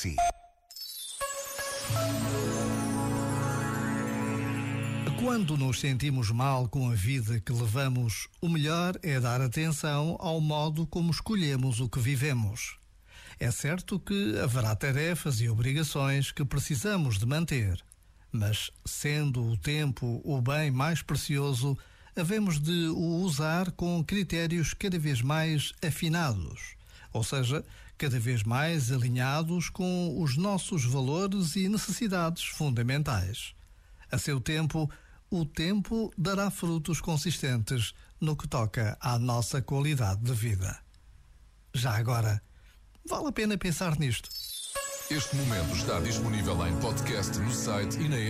si. Quando nos sentimos mal com a vida que levamos, o melhor é dar atenção ao modo como escolhemos o que vivemos. É certo que haverá tarefas e obrigações que precisamos de manter, mas sendo o tempo o bem mais precioso, havemos de o usar com critérios cada vez mais afinados, ou seja, cada vez mais alinhados com os nossos valores e necessidades fundamentais. A seu tempo, o tempo dará frutos consistentes no que toca à nossa qualidade de vida. Já agora, vale a pena pensar nisto. Este momento está disponível em podcast no site e na.